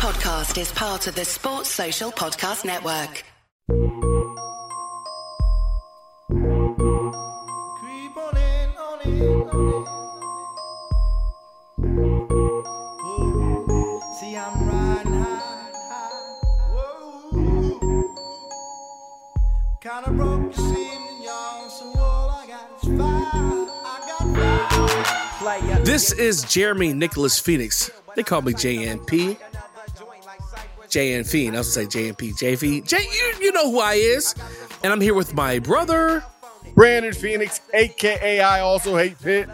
podcast is part of the Sports Social Podcast Network. This is Jeremy Nicholas Phoenix. They call me JNP. JN Fiend. I was gonna say JNP. JV. J, you, you know who I is. And I'm here with my brother. Brandon Phoenix, aka I also hate Pitt.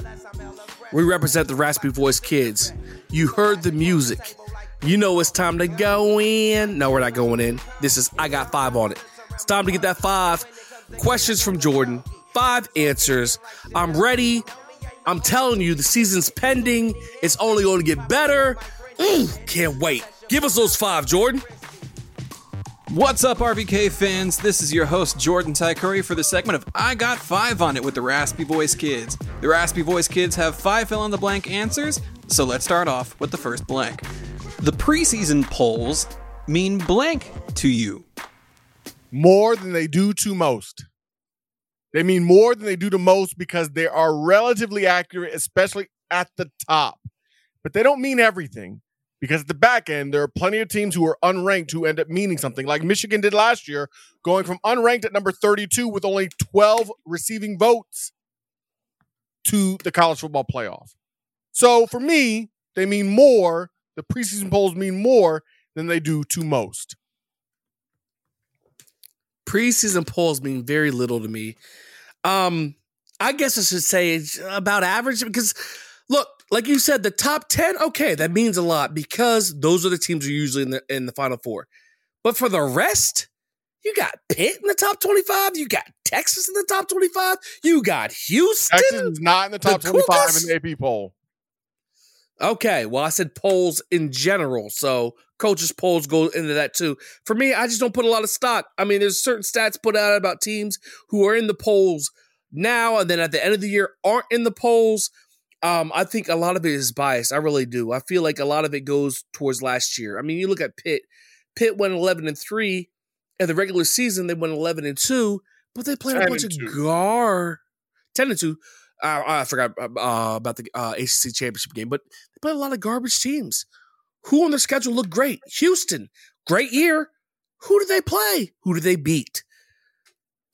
We represent the Raspy Voice Kids. You heard the music. You know it's time to go in. No, we're not going in. This is I got five on it. It's time to get that five. Questions from Jordan. Five answers. I'm ready. I'm telling you, the season's pending. It's only going to get better. Mm, can't wait. Give us those five, Jordan. What's up, RVK fans? This is your host, Jordan Ty for the segment of I Got Five on It with the Raspy Voice Kids. The Raspy Voice Kids have five fill in the blank answers, so let's start off with the first blank. The preseason polls mean blank to you. More than they do to most. They mean more than they do to most because they are relatively accurate, especially at the top. But they don't mean everything because at the back end, there are plenty of teams who are unranked who end up meaning something, like Michigan did last year, going from unranked at number 32 with only 12 receiving votes to the college football playoff. So for me, they mean more, the preseason polls mean more than they do to most. Preseason polls mean very little to me. Um, I guess I should say it's about average because look, like you said, the top 10, okay, that means a lot because those are the teams who are usually in the in the final four. But for the rest, you got Pitt in the top 25, you got Texas in the top 25, you got Houston. Texas not in the top The 25 Cougars? in the AP poll. Okay, well, I said polls in general, so coaches' polls go into that too. For me, I just don't put a lot of stock. I mean, there's certain stats put out about teams who are in the polls now, and then at the end of the year aren't in the polls. Um, I think a lot of it is biased. I really do. I feel like a lot of it goes towards last year. I mean, you look at Pitt. Pitt went 11 and three in the regular season. They went 11 and two, but they played a 10 bunch of gar 10 and two. Uh, I forgot uh, about the uh, ACC championship game, but they played a lot of garbage teams. Who on their schedule looked great? Houston, great year. Who did they play? Who did they beat?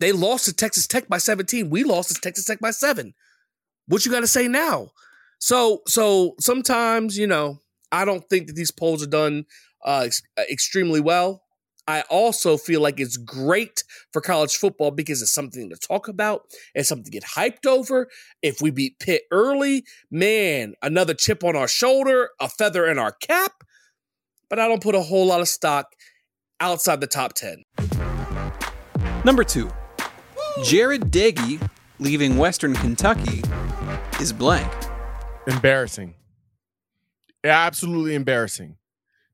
They lost to Texas Tech by 17. We lost to Texas Tech by seven. What you got to say now? So, so sometimes you know I don't think that these polls are done uh, ex- extremely well. I also feel like it's great for college football because it's something to talk about. It's something to get hyped over. If we beat Pitt early, man, another chip on our shoulder, a feather in our cap. But I don't put a whole lot of stock outside the top 10. Number two, Jared Doege leaving Western Kentucky is blank. Embarrassing. Absolutely embarrassing.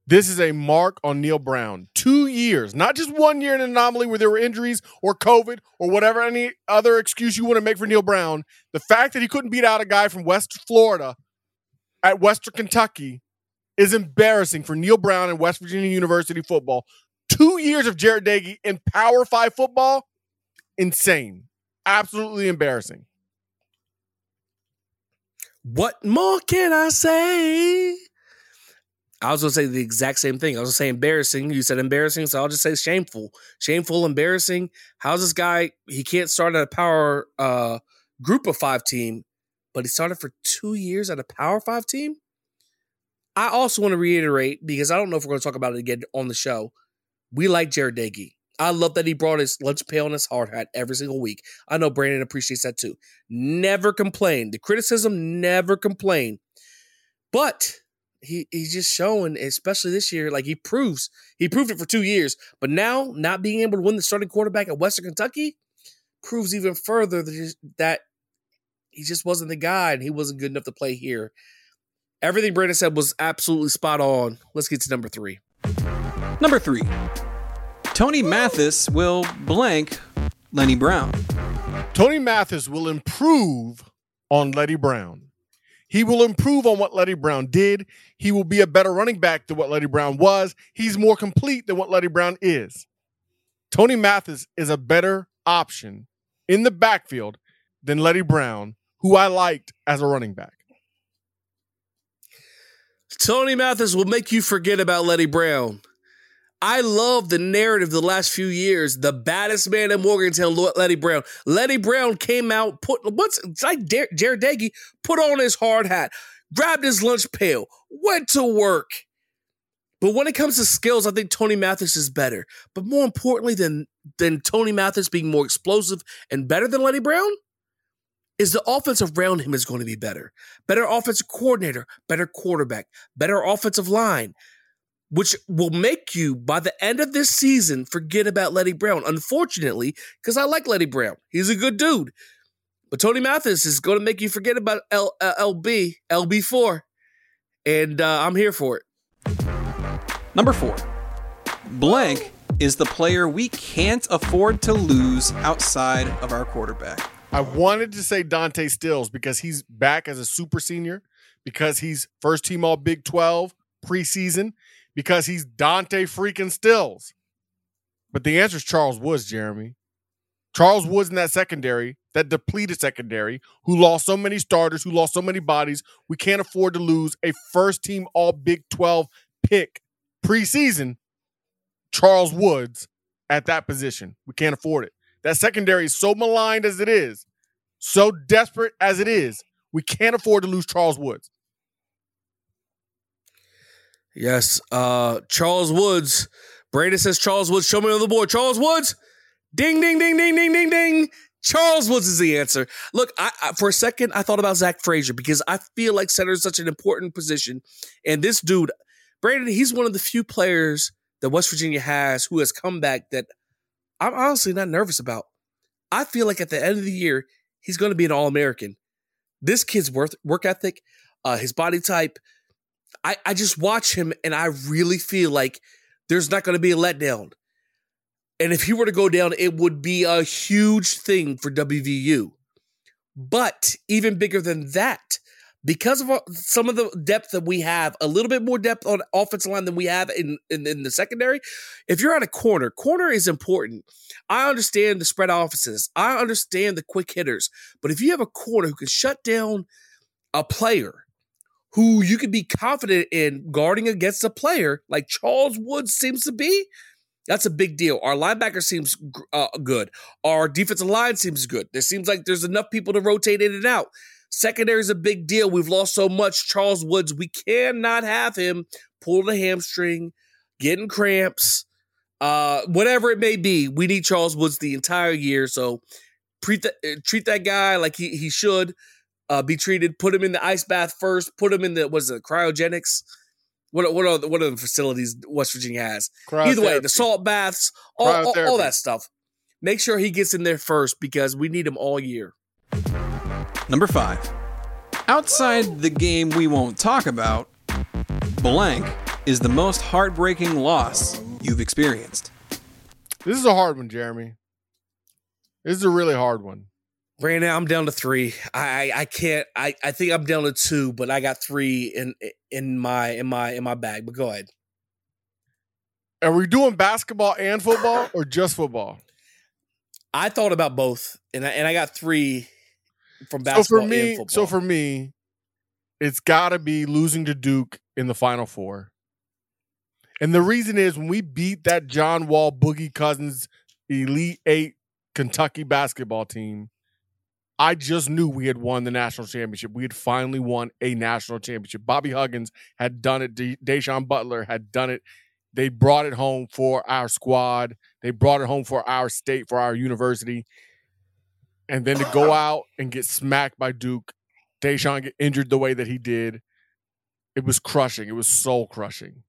This is a mark on Neal Brown. Two years, not just one year in an anomaly where there were injuries or COVID or whatever any other excuse you want to make for Neal Brown. The fact that he couldn't beat out a guy from West Florida at Western Kentucky is embarrassing for Neal Brown and West Virginia University football. Two years of Jared Doege in Power Five football, insane. Absolutely embarrassing. What more can I say? I was gonna say the exact same thing. I was gonna say embarrassing. You said embarrassing, so I'll just say shameful. Shameful, embarrassing. How's this guy? He can't start at a power uh group of five team, but he started for two years at a power five team. I also want to reiterate because I don't know if we're gonna talk about it again on the show. We like Jared Doege. I love that he brought his lunch pail and his hard hat every single week. I know Brandon appreciates that too. Never complain. The criticism never complain. But he he's just showing, especially this year, like he proves he proved it for two years. But now, not being able to win the starting quarterback at Western Kentucky proves even further that that he just wasn't the guy and he wasn't good enough to play here. Everything Brandon said was absolutely spot on. Let's get to number three. Number three, Tony Mathis will blank Leddie Brown. Tony Mathis will improve on Leddie Brown. He will improve on what Leddie Brown did. He will be a better running back than what Leddie Brown was. He's more complete than what Leddie Brown is. Tony Mathis is a better option in the backfield than Leddie Brown, who I liked as a running back. Tony Mathis will make you forget about Leddie Brown. I love the narrative the last few years. The baddest man in Morgantown, Leddie Brown. Leddie Brown came out, put what's like Jared Doege put on his hard hat, grabbed his lunch pail, went to work. But when it comes to skills, I think Tony Mathis is better. But more importantly than than Tony Mathis being more explosive and better than Leddie Brown, is the offense around him is going to be better. Better offensive coordinator, better quarterback, better offensive line, which will make you, by the end of this season, forget about Leddie Brown. Unfortunately, because I like Leddie Brown. He's a good dude. But Tony Mathis is going to make you forget about L- uh, LB, LB4. And uh, I'm here for it. Number four, blank is the player we can't afford to lose outside of our quarterback. I wanted to say Dante Stills because he's back as a super senior, because he's first team all Big 12 preseason, because he's Dante freaking Stills. But the answer is Charles Woods, Jeremy. Charles Woods in that secondary, that depleted secondary, who lost so many starters, who lost so many bodies. We can't afford to lose a first team all Big 12 pick preseason, Charles Woods at that position. We can't afford it. That secondary is so maligned as it is, so desperate as it is. We can't afford to lose Charles Woods. Yes, uh, Charles Woods. Brandon says Charles Woods. Show me on the board. Charles Woods. Ding, ding, ding, ding, ding, ding, ding. Charles Woods is the answer. Look, I, I, for a second I thought about Zach Frazier because I feel like center is such an important position, and this dude, Brandon, he's one of the few players that West Virginia has who has come back that I'm honestly not nervous about. I feel like at the end of the year he's going to be an All American. This kid's worth work ethic, uh, his body type. I, I just watch him and I really feel like there's not going to be a letdown. And if he were to go down, it would be a huge thing for WVU. But even bigger than that, because of some of the depth that we have, a little bit more depth on offensive line than we have in, in, in the secondary. If you're at a corner, corner is important. I understand the spread offenses. I understand the quick hitters. But if you have a corner who can shut down a player who you can be confident in guarding against a player like Charles Woods seems to be, that's a big deal. Our linebacker seems uh, good. Our defensive line seems good. There seems like there's enough people to rotate in and out. Secondary is a big deal. We've lost so much. Charles Woods, we cannot have him pull a hamstring, getting cramps, uh, whatever it may be. We need Charles Woods the entire year. So treat that, treat that guy like he, he should uh, be treated. Put him in the ice bath first. Put him in the was the cryogenics. What what are the, what are the facilities West Virginia has? Either way, the salt baths, all, all, all that stuff. Make sure he gets in there first because we need him all year. Number five. Outside the game we won't talk about, blank is the most heartbreaking loss you've experienced. This is a hard one, Jeremy. This is a really hard one. Right now, I'm down to three. I I can't. I I think I'm down to two, but I got three in in my in my in my bag. But go ahead. Are we doing basketball and football, or just football? I thought about both, and I, and I got three from basketball so for me, and football. So for me, it's got to be losing to Duke in the Final Four. And the reason is when we beat that John Wall Boogie Cousins Elite Eight Kentucky basketball team, I just knew we had won the national championship. We had finally won a national championship. Bobby Huggins had done it. De- Da'Sean Butler had done it. They brought it home for our squad. They brought it home for our state, for our university. And then to go out and get smacked by Duke, Da'Sean get injured the way that he did, it was crushing. It was soul crushing.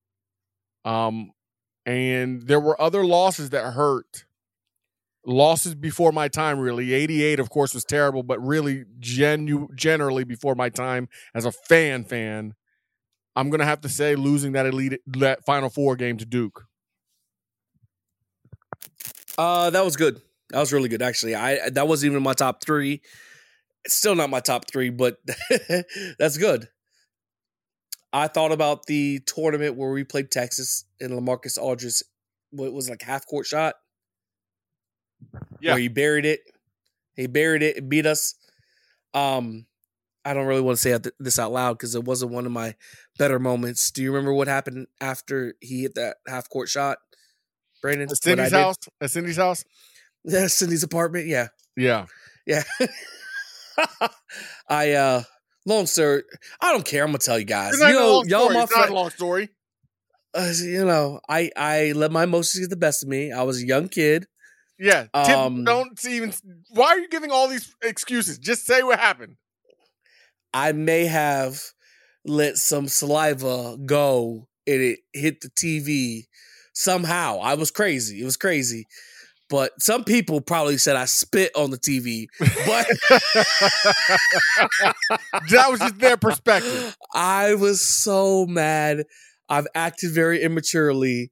Um, and there were other losses that hurt losses before my time really 88 of course was terrible but really genu- generally before my time as a fan fan i'm gonna have to say losing that elite that final four game to duke uh that was good that was really good actually i that wasn't even my top three still not my top three, but that's good. I thought about the tournament where we played Texas and Lamarcus Aldridge. What was like half court shot? Yeah. Where he buried it. He buried it and beat us. Um, I don't really want to say this out loud because it wasn't one of my better moments. Do you remember what happened after he hit that half court shot, Brandon? At Cindy's house. At Cindy's house. Yeah, Cindy's apartment. Yeah, Yeah. yeah. I uh, long story. I don't care. I'm gonna tell you guys. You a know, long y'all story. my It's not a friend. long story. Uh, you know, I I let my emotions get the best of me. I was a young kid. Yeah. Um, don't even. Why are you giving all these excuses? Just say what happened. I may have let some saliva go and it hit the TV somehow. I was crazy. It was crazy. But some people probably said I spit on the TV. But That was just their perspective. I was so mad. I've acted very immaturely,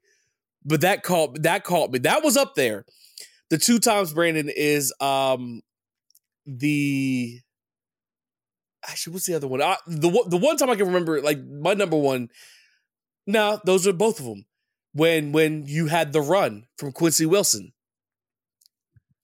but that caught that caught me. That was up there. The two times Brandon is um the actually what's the other one? I, the one- the one time I can remember like my number one. No, those are both of them. When when you had the run from Quincy Wilson,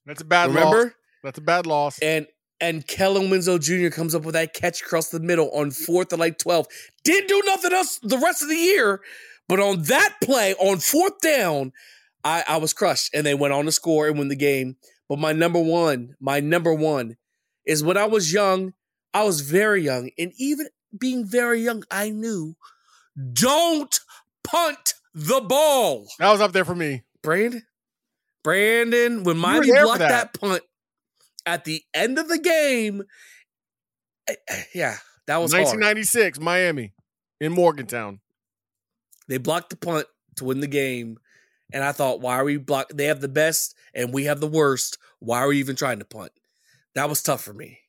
That's a bad remember? loss. That's a bad loss. and and Kellen Winslow Jr. comes up with that catch across the middle on fourth and like 12. Didn't do nothing else the rest of the year, but on that play, on fourth down, I, I was crushed. And they went on to score and win the game. But my number one, my number one is when I was young, I was very young. And even being very young, I knew don't punt the ball. That was up there for me. Brandon, Brandon, when Miami blocked that. that. punt at the end of the game, eh, eh, yeah, that was hard. 1996, Miami, in Morgantown. They blocked the punt to win the game, and I thought, why are we block? They have the best, and we have the worst. Why are we even trying to punt? That was tough for me.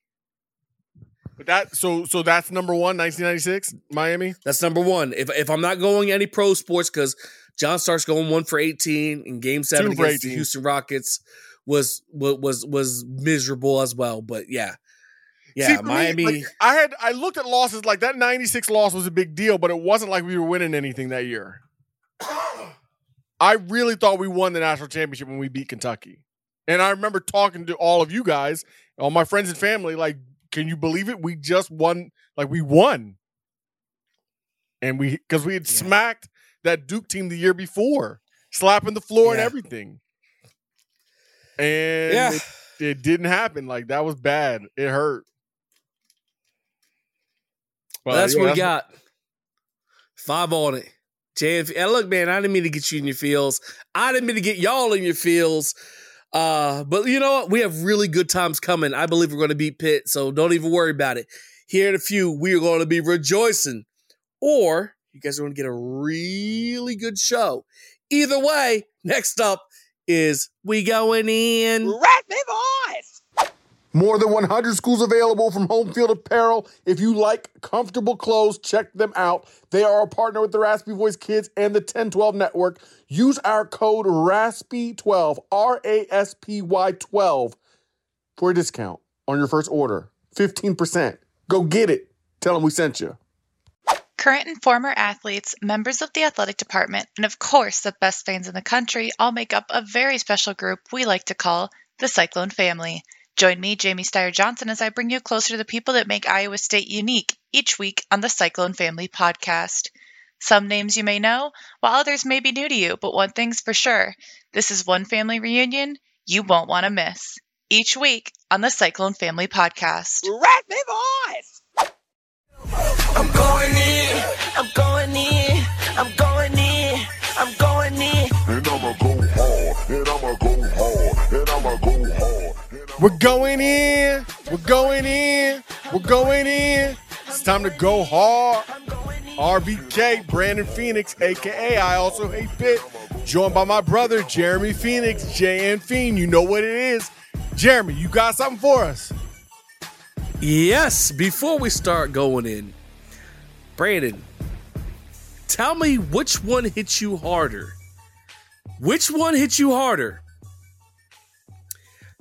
But that so so that's number one, 1996, Miami. That's number one. If if I'm not going any pro sports, because John Starks going one for 18 in Game Seven Two against the Houston Rockets was was was was miserable as well. But yeah, yeah, See, for me, Miami. like, I had I looked at losses like that 96 loss was a big deal, but it wasn't like we were winning anything that year. I really thought we won the national championship when we beat Kentucky. And I remember talking to all of you guys, all my friends and family, like, can you believe it? We just won, like we won. And we because we had Yeah. smacked that Duke team the year before, slapping the floor and everything. And yeah, it, it didn't happen. Like that was bad. It hurt. Well, that's what we got. Five on it. JF, and look, man, I didn't mean to get you in your feels. I didn't mean to get y'all in your feels. Uh, but you know what? We have really good times coming. I believe we're going to beat Pitt, so don't even worry about it. Here in a few, we are going to be rejoicing, or you guys are going to get a really good show. Either way, next up is we going in. More than 100 schools available from Home Field Apparel. If you like comfortable clothes, check them out. They are a partner with the Raspy Voice Kids and the 1012 Network. Use our code RASPY12, R A S P Y 12, for a discount on your first order. 15%. Go get it. Tell them we sent you. Current and former athletes, members of the athletic department, and of course the best fans in the country all make up a very special group we like to call the Cyclone Family. Join me, Jamie Steyer Johnson, as I bring you closer to the people that make Iowa State unique each week on the Cyclone Family podcast. Some names you may know, while others may be new to you, but one thing's for sure this is one family reunion you won't want to miss. Each week on the Cyclone Family podcast. I'm going in, I'm going in, I'm going We're going in. We're going in. We're going in. It's time to go hard. RVK, Brandon Phoenix, aka I also hate Pitt, joined by my brother Jeremy Phoenix, JN Fiend. You know what it is. Jeremy, you got something for us? Yes, before we start going in, Brandon, tell me which one hit you harder. Which one hit you harder?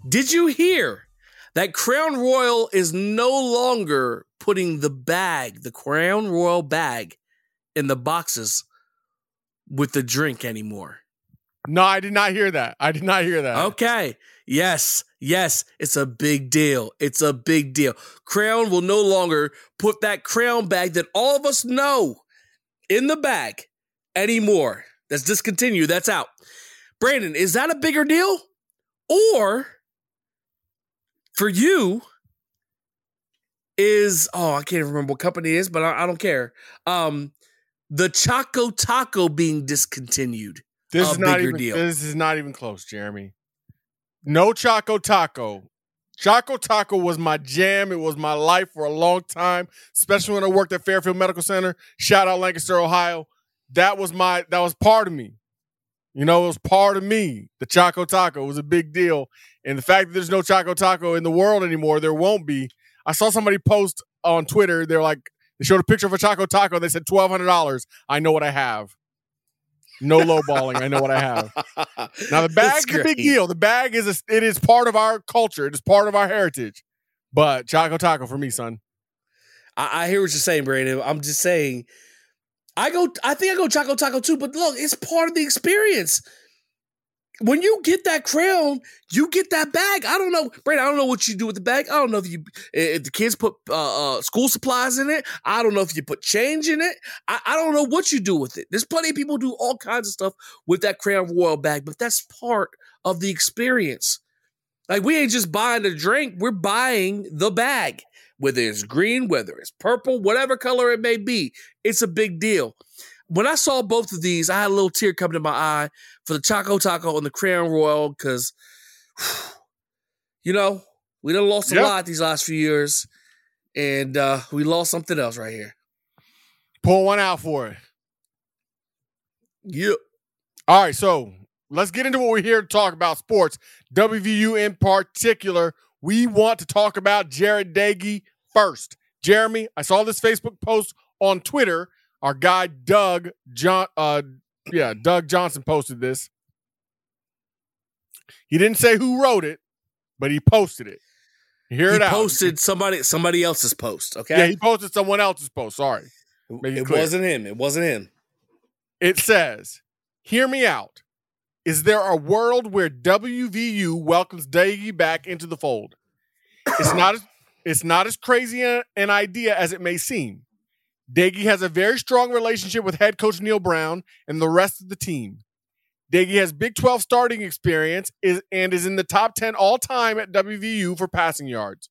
Did you hear that Crown Royal is no longer putting the bag, the Crown Royal bag, in the boxes with the drink anymore. No, I did not hear that. I did not hear that. Okay. Yes. Yes. It's a big deal. It's a big deal. Crown will no longer put that crown bag that all of us know in the bag anymore. That's discontinued. That's out. Brandon, is that a bigger deal? Or for you, is oh, I can't even remember what company it is, but I, I don't care. Um, the Choco Taco being discontinued. This is not even deal. this is not even close, Jeremy. No Choco Taco. Choco Taco was my jam. It was my life for a long time, especially when I worked at Fairfield Medical Center. Shout out Lancaster, Ohio. That was my that was part of me. You know, it was part of me. The Choco Taco was a big deal. And the fact that there's no Choco Taco in the world anymore, there won't be. I saw somebody post on Twitter, they're like, they showed a picture of a Choco Taco. They said twelve hundred dollars. I know what I have. No lowballing. I know what I have. Now the bag's a big deal. The bag is a, it is part of our culture. It is part of our heritage. But Choco Taco for me, son. I, I hear what you're saying, Brandon. I'm just saying, I go. I think I go Choco Taco too. But look, it's part of the experience. When you get that crown, you get that bag. I don't know, Brandon. I don't know what you do with the bag. I don't know if you if the kids put uh, uh, school supplies in it. I don't know if you put change in it. I, I don't know what you do with it. There's plenty of people do all kinds of stuff with that crown royal bag, but that's part of the experience. Like we ain't just buying a drink; we're buying the bag whether it's green, whether it's purple, whatever color it may be, it's a big deal. When I saw both of these, I had a little tear coming to my eye for the Choco Taco and the Crown Royal because, you know, we done lost a Yep. lot these last few years, and uh, we lost something else right here. Pull one out for it. Yep. All right, so let's get into what we're here to talk about sports. WVU in particular. We want to talk about Jared Doege first. Jeremy, I saw this Facebook post on Twitter. Our guy Doug John uh yeah, Doug Johnson posted this. He didn't say who wrote it, but he posted it. Hear He it out. He posted somebody somebody else's post. Okay, Yeah, he posted someone else's post. Sorry. make it it wasn't him. It wasn't him. It says, Hear me out. Is there a world where WVU welcomes Doege back into the fold? It's not as it's not as crazy an idea as it may seem. Doege has a very strong relationship with head coach Neal Brown and the rest of the team. Doege has Big 12 starting experience is, and is in the top 10 all time at WVU for passing yards.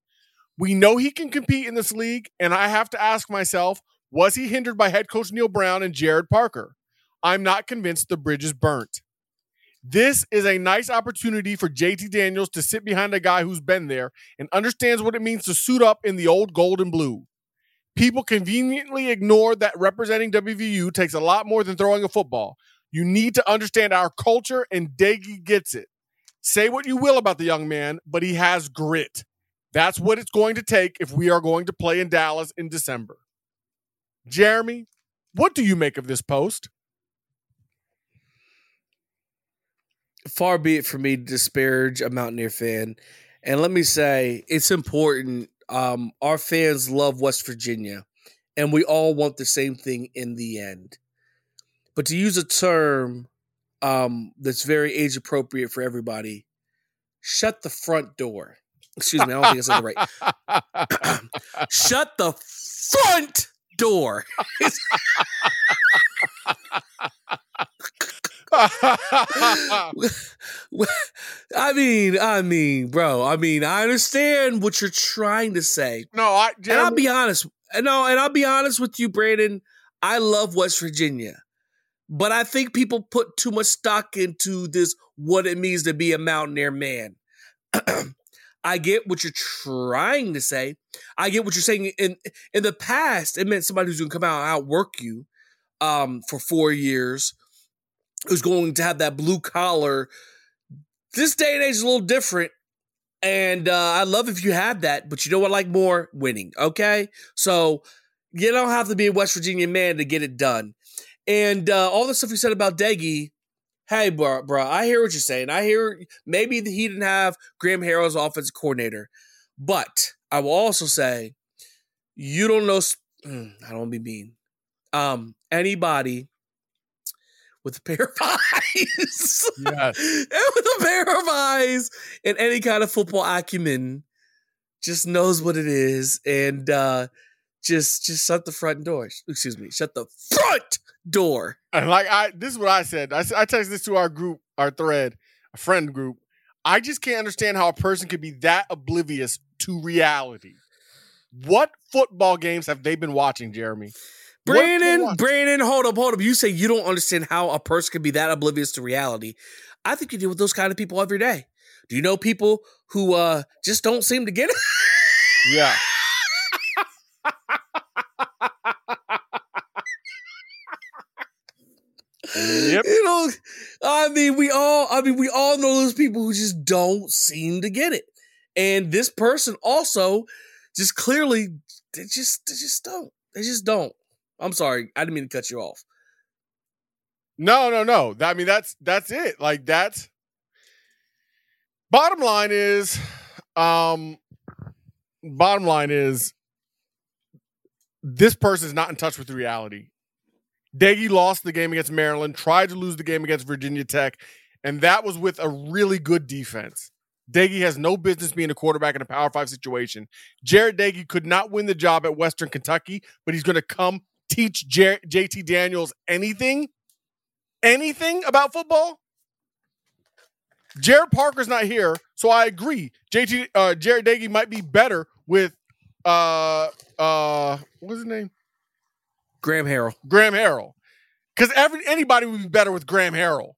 We know he can compete in this league, and I have to ask myself, was he hindered by head coach Neal Brown and Gerad Parker? I'm not convinced the bridge is burnt. This is a nice opportunity for JT Daniels to sit behind a guy who's been there and understands what it means to suit up in the old gold and blue. People conveniently ignore that representing WVU takes a lot more than throwing a football. You need to understand our culture, and Doege gets it. Say what you will about the young man, but he has grit. That's what it's going to take if we are going to play in Dallas in December. Jeremy, what do you make of this post? far be it for me to disparage a Mountaineer fan. And let me say, it's important. Um, our fans love West Virginia, and we all want the same thing in the end. But to use a term um, that's very age appropriate for everybody, shut the front door. Excuse me, I don't think I said it right. Shut the front door. I mean, I mean, bro. I mean, I understand what you're trying to say, no, I and I'll be honest. and No, and I'll be honest with you, Brandon. I love West Virginia, but I think people put too much stock into this what it means to be a Mountaineer man. I get what you're trying to say. I get what you're saying. In in the past, it meant somebody who's going to come out and outwork you um, for four years, who's going to have that blue collar. This day and age is a little different. And uh, I love if you have that, but you know what I like more? Winning. Okay. So you don't have to be a West Virginia man to get it done. And uh, all the stuff you said about Doege, hey, bro, bro, I hear what you're saying. I hear maybe he didn't have Graham Harrell's offensive coordinator. But I will also say, you don't know. mm, I don't be mean. Um, anybody with a pair of eyes, Yes. with a pair of eyes and any kind of football acumen, just knows what it is, and uh, just just shut the front door. Excuse me, shut the front door. And like I, this is what I said. I, I texted this to our group, our thread, a friend group. I just can't understand how a person could be that oblivious to reality. What football games have they been watching, Jeremy? What have they Brandon. Brandon, hold up, hold up. You say you don't understand how a person can be that oblivious to reality. I think you deal with those kind of people every day. Do you know people who uh just don't seem to get it? Yeah. Yep. You know, I mean, we all, I mean, we all know those people who just don't seem to get it. And this person also just clearly, they just, they just don't. They just don't. I'm sorry. I didn't mean to cut you off. No, no, no. I mean, that's that's it. Like that's bottom line is um bottom line is this person is not in touch with reality. Doege lost the game against Maryland, tried to lose the game against Virginia Tech, and that was with a really good defense. Doege has no business being a quarterback in a Power Five situation. Jared Doege could not win the job at Western Kentucky, but he's going to come teach Jer- JT Daniels anything, anything about football. Gerad Parker's not here, so I agree. JT uh, Jared Doege might be better with uh uh what's his name? Graham Harrell. Graham Harrell. Because every anybody would be better with Graham Harrell.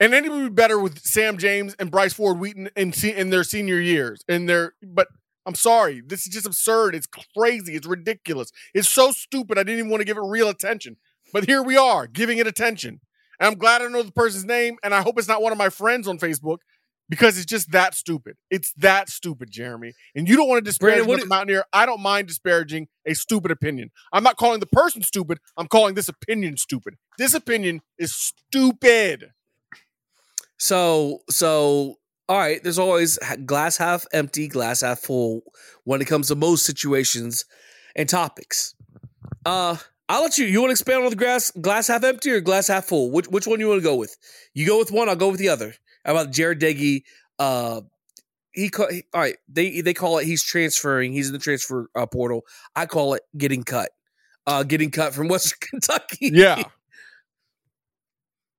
And anybody would be better with Sam James and Bryce Ford Wheaton in, in their senior years. In their but I'm sorry, this is just absurd. It's crazy. It's ridiculous. It's so stupid. I didn't even want to give it real attention. But here we are, giving it attention. And I'm glad I know the person's name, and I hope it's not one of my friends on Facebook because it's just that stupid. It's that stupid, Jeremy. And you don't want to disparage Brandon, what Mountaineer. I don't mind disparaging a stupid opinion. I'm not calling the person stupid. I'm calling this opinion stupid. This opinion is stupid. So, so all right. There's always glass half empty, glass half full when it comes to most situations and topics. Uh, I'll let you. You want to expand on the glass glass half empty or glass half full? Which which one you want to go with? You go with one. I'll go with the other. How about Jared Doege? Uh, he, he all right. They they call it he's transferring. He's in the transfer uh, portal. I call it getting cut. Uh, getting cut from Western Kentucky. Yeah.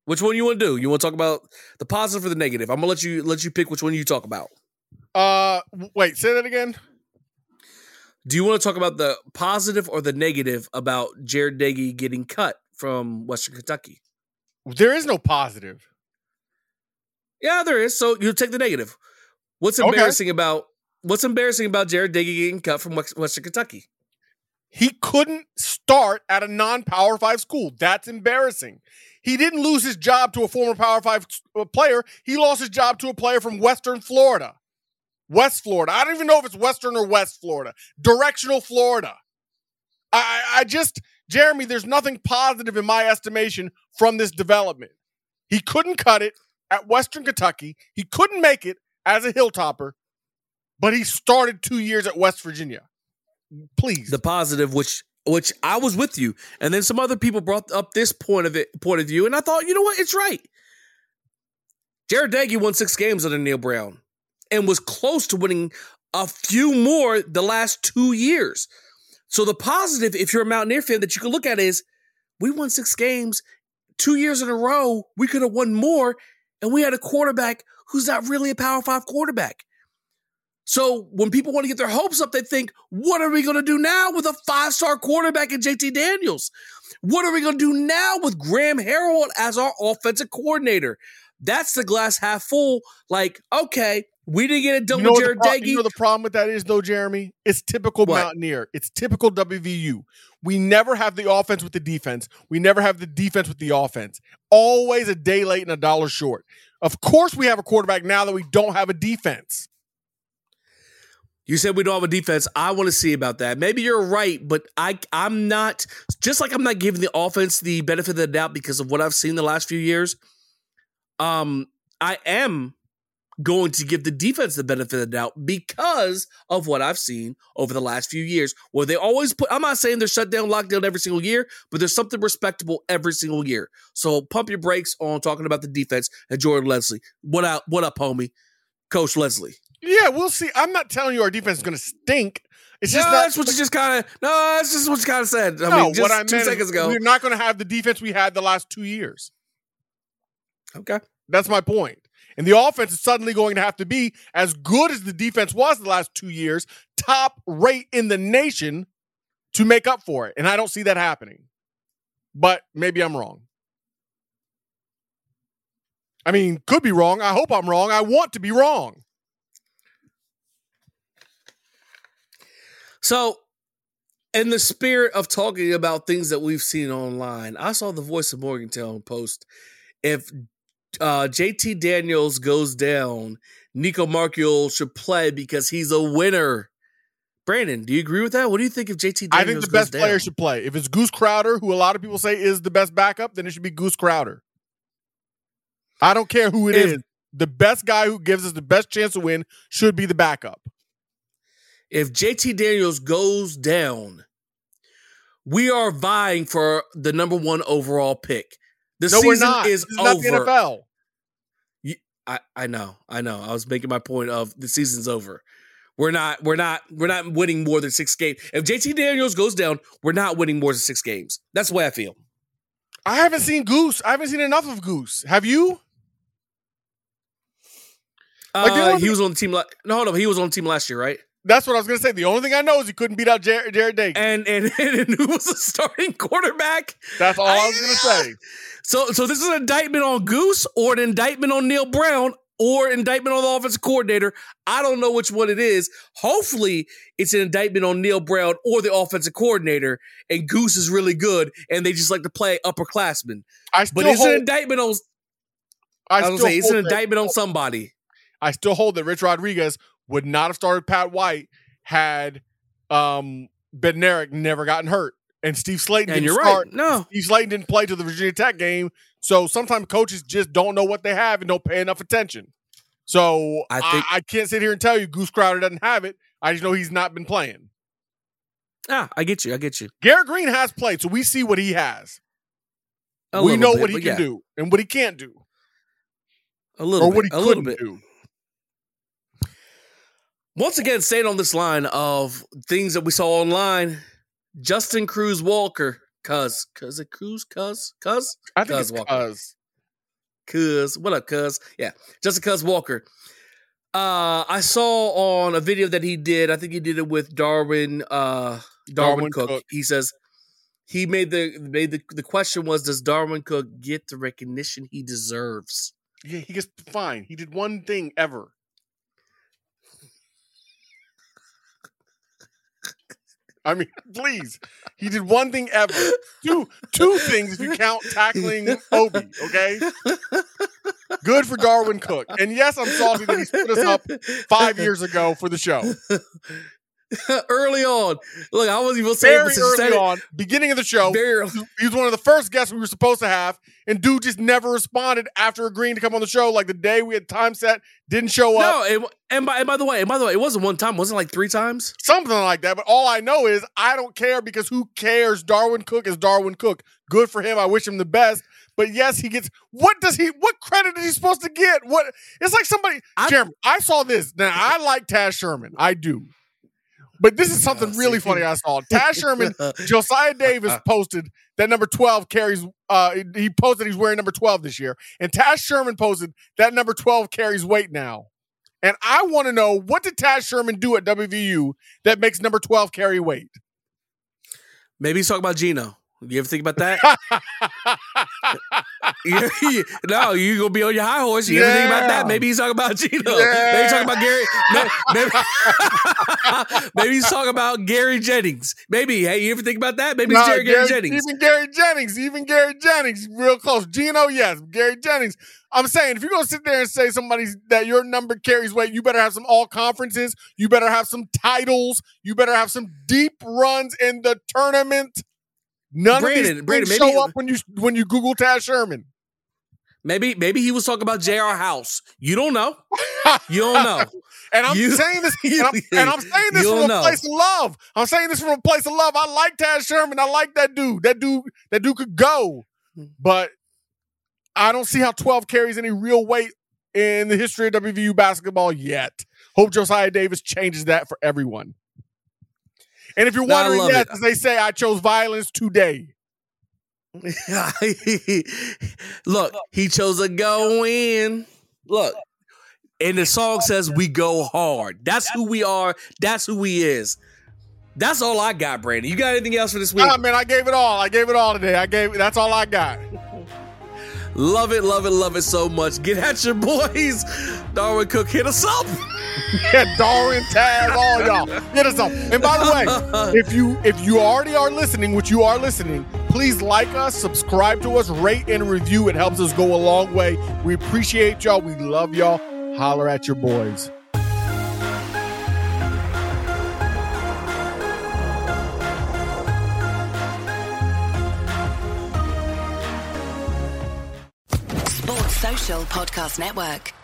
Which one you want to do? You want to talk about the positive or the negative? I'm gonna let you let you pick which one you talk about. Uh, wait, say that again. Do you want to talk about the positive or the negative about Jared Doege getting cut from Western Kentucky? There is no positive. Yeah, there is. So you take the negative. What's Okay. embarrassing about what's embarrassing about Jared Doege getting cut from Western Kentucky? He couldn't start at a non-power five school. That's embarrassing. He didn't lose his job to a former power five uh, player. He lost his job to a player from Western Florida. West Florida. I don't even know if it's Western or West Florida. Directional Florida. I, I I just, Jeremy, there's nothing positive in my estimation from this development. He couldn't cut it at Western Kentucky. He couldn't make it as a Hilltopper, but he started two years at West Virginia. Please. The positive, which which I was with you, and then some other people brought up this point of it point of view, and I thought, you know what, it's right. Jared Doege won six games under Neal Brown and was close to winning a few more the last two years. So the positive, if you're a Mountaineer fan, that you can look at is we won six games two years in a row. We could have won more, and we had a quarterback who's not really a Power Five quarterback. So when people want to get their hopes up, they think, what are we going to do now with a five star quarterback in JT Daniels? What are we going to do now with Graham Harrell as our offensive coordinator? That's the glass half full. Like, okay, we didn't get it done You know, with Jared pro- you know the problem with that is though, Jeremy? It's typical What? Mountaineer. It's typical WVU. We never have the offense with the defense. We never have the defense with the offense. Always a day late and a dollar short. Of course, we have a quarterback now that we don't have a defense. You said we don't have a defense. I want to see about that. Maybe you're right, but I I'm not just like I'm not giving the offense the benefit of the doubt because of what I've seen the last few years. Um, I am going to give the defense the benefit of the doubt because of what I've seen over the last few years, where they always put. I'm not saying they're shut down, locked down every single year, but there's something respectable every single year. So pump your brakes on talking about the defense and Jordan Lesley. What up? What up, homie? Coach Lesley. Yeah, we'll see. I'm not telling you our defense is going to stink. It's No, just not. that's what you just kind of. No, that's just what you kind of said. I no, mean, just what I two meant seconds ago. we're not going to have the defense we had the last two years. Okay. That's my point. And the offense is suddenly going to have to be as good as the defense was the last two years, top rate in the nation to make up for it. And I don't see that happening. But maybe I'm wrong. I mean, could be wrong. I hope I'm wrong. I want to be wrong. So, in the spirit of talking about things that we've seen online, I saw the voice of Morgantown post. If uh, JT Daniels goes down, Nicco Marchiol should play because he's a winner. Brandon, do you agree with that? What do you think if JT Daniels I think the best goes player should play. If it's Goose Crowder, who a lot of people say is the best backup, then it should be Goose Crowder. I don't care who it is. If- The best guy who gives us the best chance to win should be the backup. If JT Daniels goes down, we are vying for the number one overall pick. The no, season is this is not over. the NFL. I, I know, I know. I was making my point of the season's over. We're not, we're not, we're not winning more than six games. If JT Daniels goes down, we're not winning more than six games. That's the way I feel. I haven't seen Goose. I haven't seen enough of Goose. Have you? Like, Uh, he was on the team. La- no, hold on. He was on the team last year, right? That's what I was gonna say. The only thing I know is he couldn't beat out Jared, Jared Doege. And and, and who was the starting quarterback? That's all I was gonna say. So so this is an indictment on Goose or an indictment on Neal Brown or indictment on the offensive coordinator. I don't know which one it is. Hopefully it's an indictment on Neal Brown or the offensive coordinator and Goose is really good and they just like to play upperclassmen. I still But it's hold. an indictment on I I, was say it's an hold that- indictment on somebody. I still hold that Rich Rodriguez would not have started Pat White had um Bednarik never gotten hurt. And Steve Slaton And didn't you're start. right. No. Steve Slaton didn't play to the Virginia Tech game. So sometimes coaches just don't know what they have and don't pay enough attention. So I I, think- I, can't sit here and tell you Goose Crowder doesn't have it. I just know he's not been playing. Ah, I get you. I get you. Garrett Greene has played, so we see what he has. A we know bit, what he can yeah, do and what he can't do, A little or what he. A couldn't bit. do. Once again, staying on this line of things that we saw online, Justin Cruz Walker, cuz, cuz it Cruz, cuz, cuz, I think Cuz it's Walker. because cuz, what up, cuz? Yeah, Justin Cuz Walker. Uh, I saw on a video that he did. I think he did it with Darwin. Uh, Darwin, Darwin Cook. Cook. He says he made the made the the question was, does Darwin Cook get the recognition he deserves? yeah, he gets fine. He did one thing ever. I mean, please. He did one thing ever. Two two things if you count tackling Obi, okay? Good for Darwin Cook. And yes, I'm salty that he split us up five years ago for the show. early on. Look, I wasn't even saying Very but since you said early it, on, beginning of the show. Very early. he was one of the first guests we were supposed to have, and dude just never responded after agreeing to come on the show. Like the day we had time set, didn't show up. No, it, and by and by the way, and by the way, it wasn't one time. Wasn't like three times? something like that. But all I know is I don't care because who cares? Darwin Cook is Darwin Cook. Good for him. I wish him the best. But yes, he gets. What does he? What credit is he supposed to get? What? It's like somebody. I- Jeremy, I saw this. Now I like Taz Sherman. I do. But this is something Yeah, really funny I saw. Taz Sherman, Josiah Davis posted that number 12 carries uh he posted he's wearing number 12 this year. And Taz Sherman posted that number 12 carries weight now. And I want to know what did Taz Sherman do at WVU that makes number 12 carry weight? Maybe he's talking about Gino. You ever think about that? No, you gonna be on your high horse. You ever think about that? Maybe he's talking about Gino. Maybe he's talking about Gary. may- Maybe, maybe he's talking about Gary Jennings. Maybe. Hey, you ever think about that? Maybe Nah, it's Gary, Gary Jennings. Even Gary Jennings, even Gary Jennings, real close. Gino, yes, Gary Jennings. I'm saying if you're gonna sit there and say somebody that your number carries weight, you better have some all conferences, you better have some titles, you better have some deep runs in the tournament. None Brandon, of these Brandon, maybe- show up when you when you Google Taz Sherman. Maybe maybe he was talking about J.R. House. You don't know. You don't know. And I'm You- saying this, and I'm, and I'm saying this from a know. place of love. I'm saying this from a place of love. I like Taz Sherman. I like that dude. That dude, that dude could go, hmm. but I don't see how 12 carries any real weight in the history of WVU basketball yet. Hope Josiah Davis changes that for everyone. And if you're wondering, love yes, it. they say, I chose violence today. Look, he chose to go in. Look, and the song says we go hard. That's who we are. That's who we is. That's all I got, Brandon. You got anything else for this week? Ah, man, I gave it all. I gave it all today. I gave. That's all I got. Love it, love it, love it so much. Get at your boys. Darwin Cook, hit us up. Yeah, Darwin, Taz, all y'all. Hit us up. And by the way, if you if you already are listening, which you are listening, please like us, subscribe to us, rate and review. It helps us go a long way. We appreciate y'all. We love y'all. Holler at your boys. Podcast Network.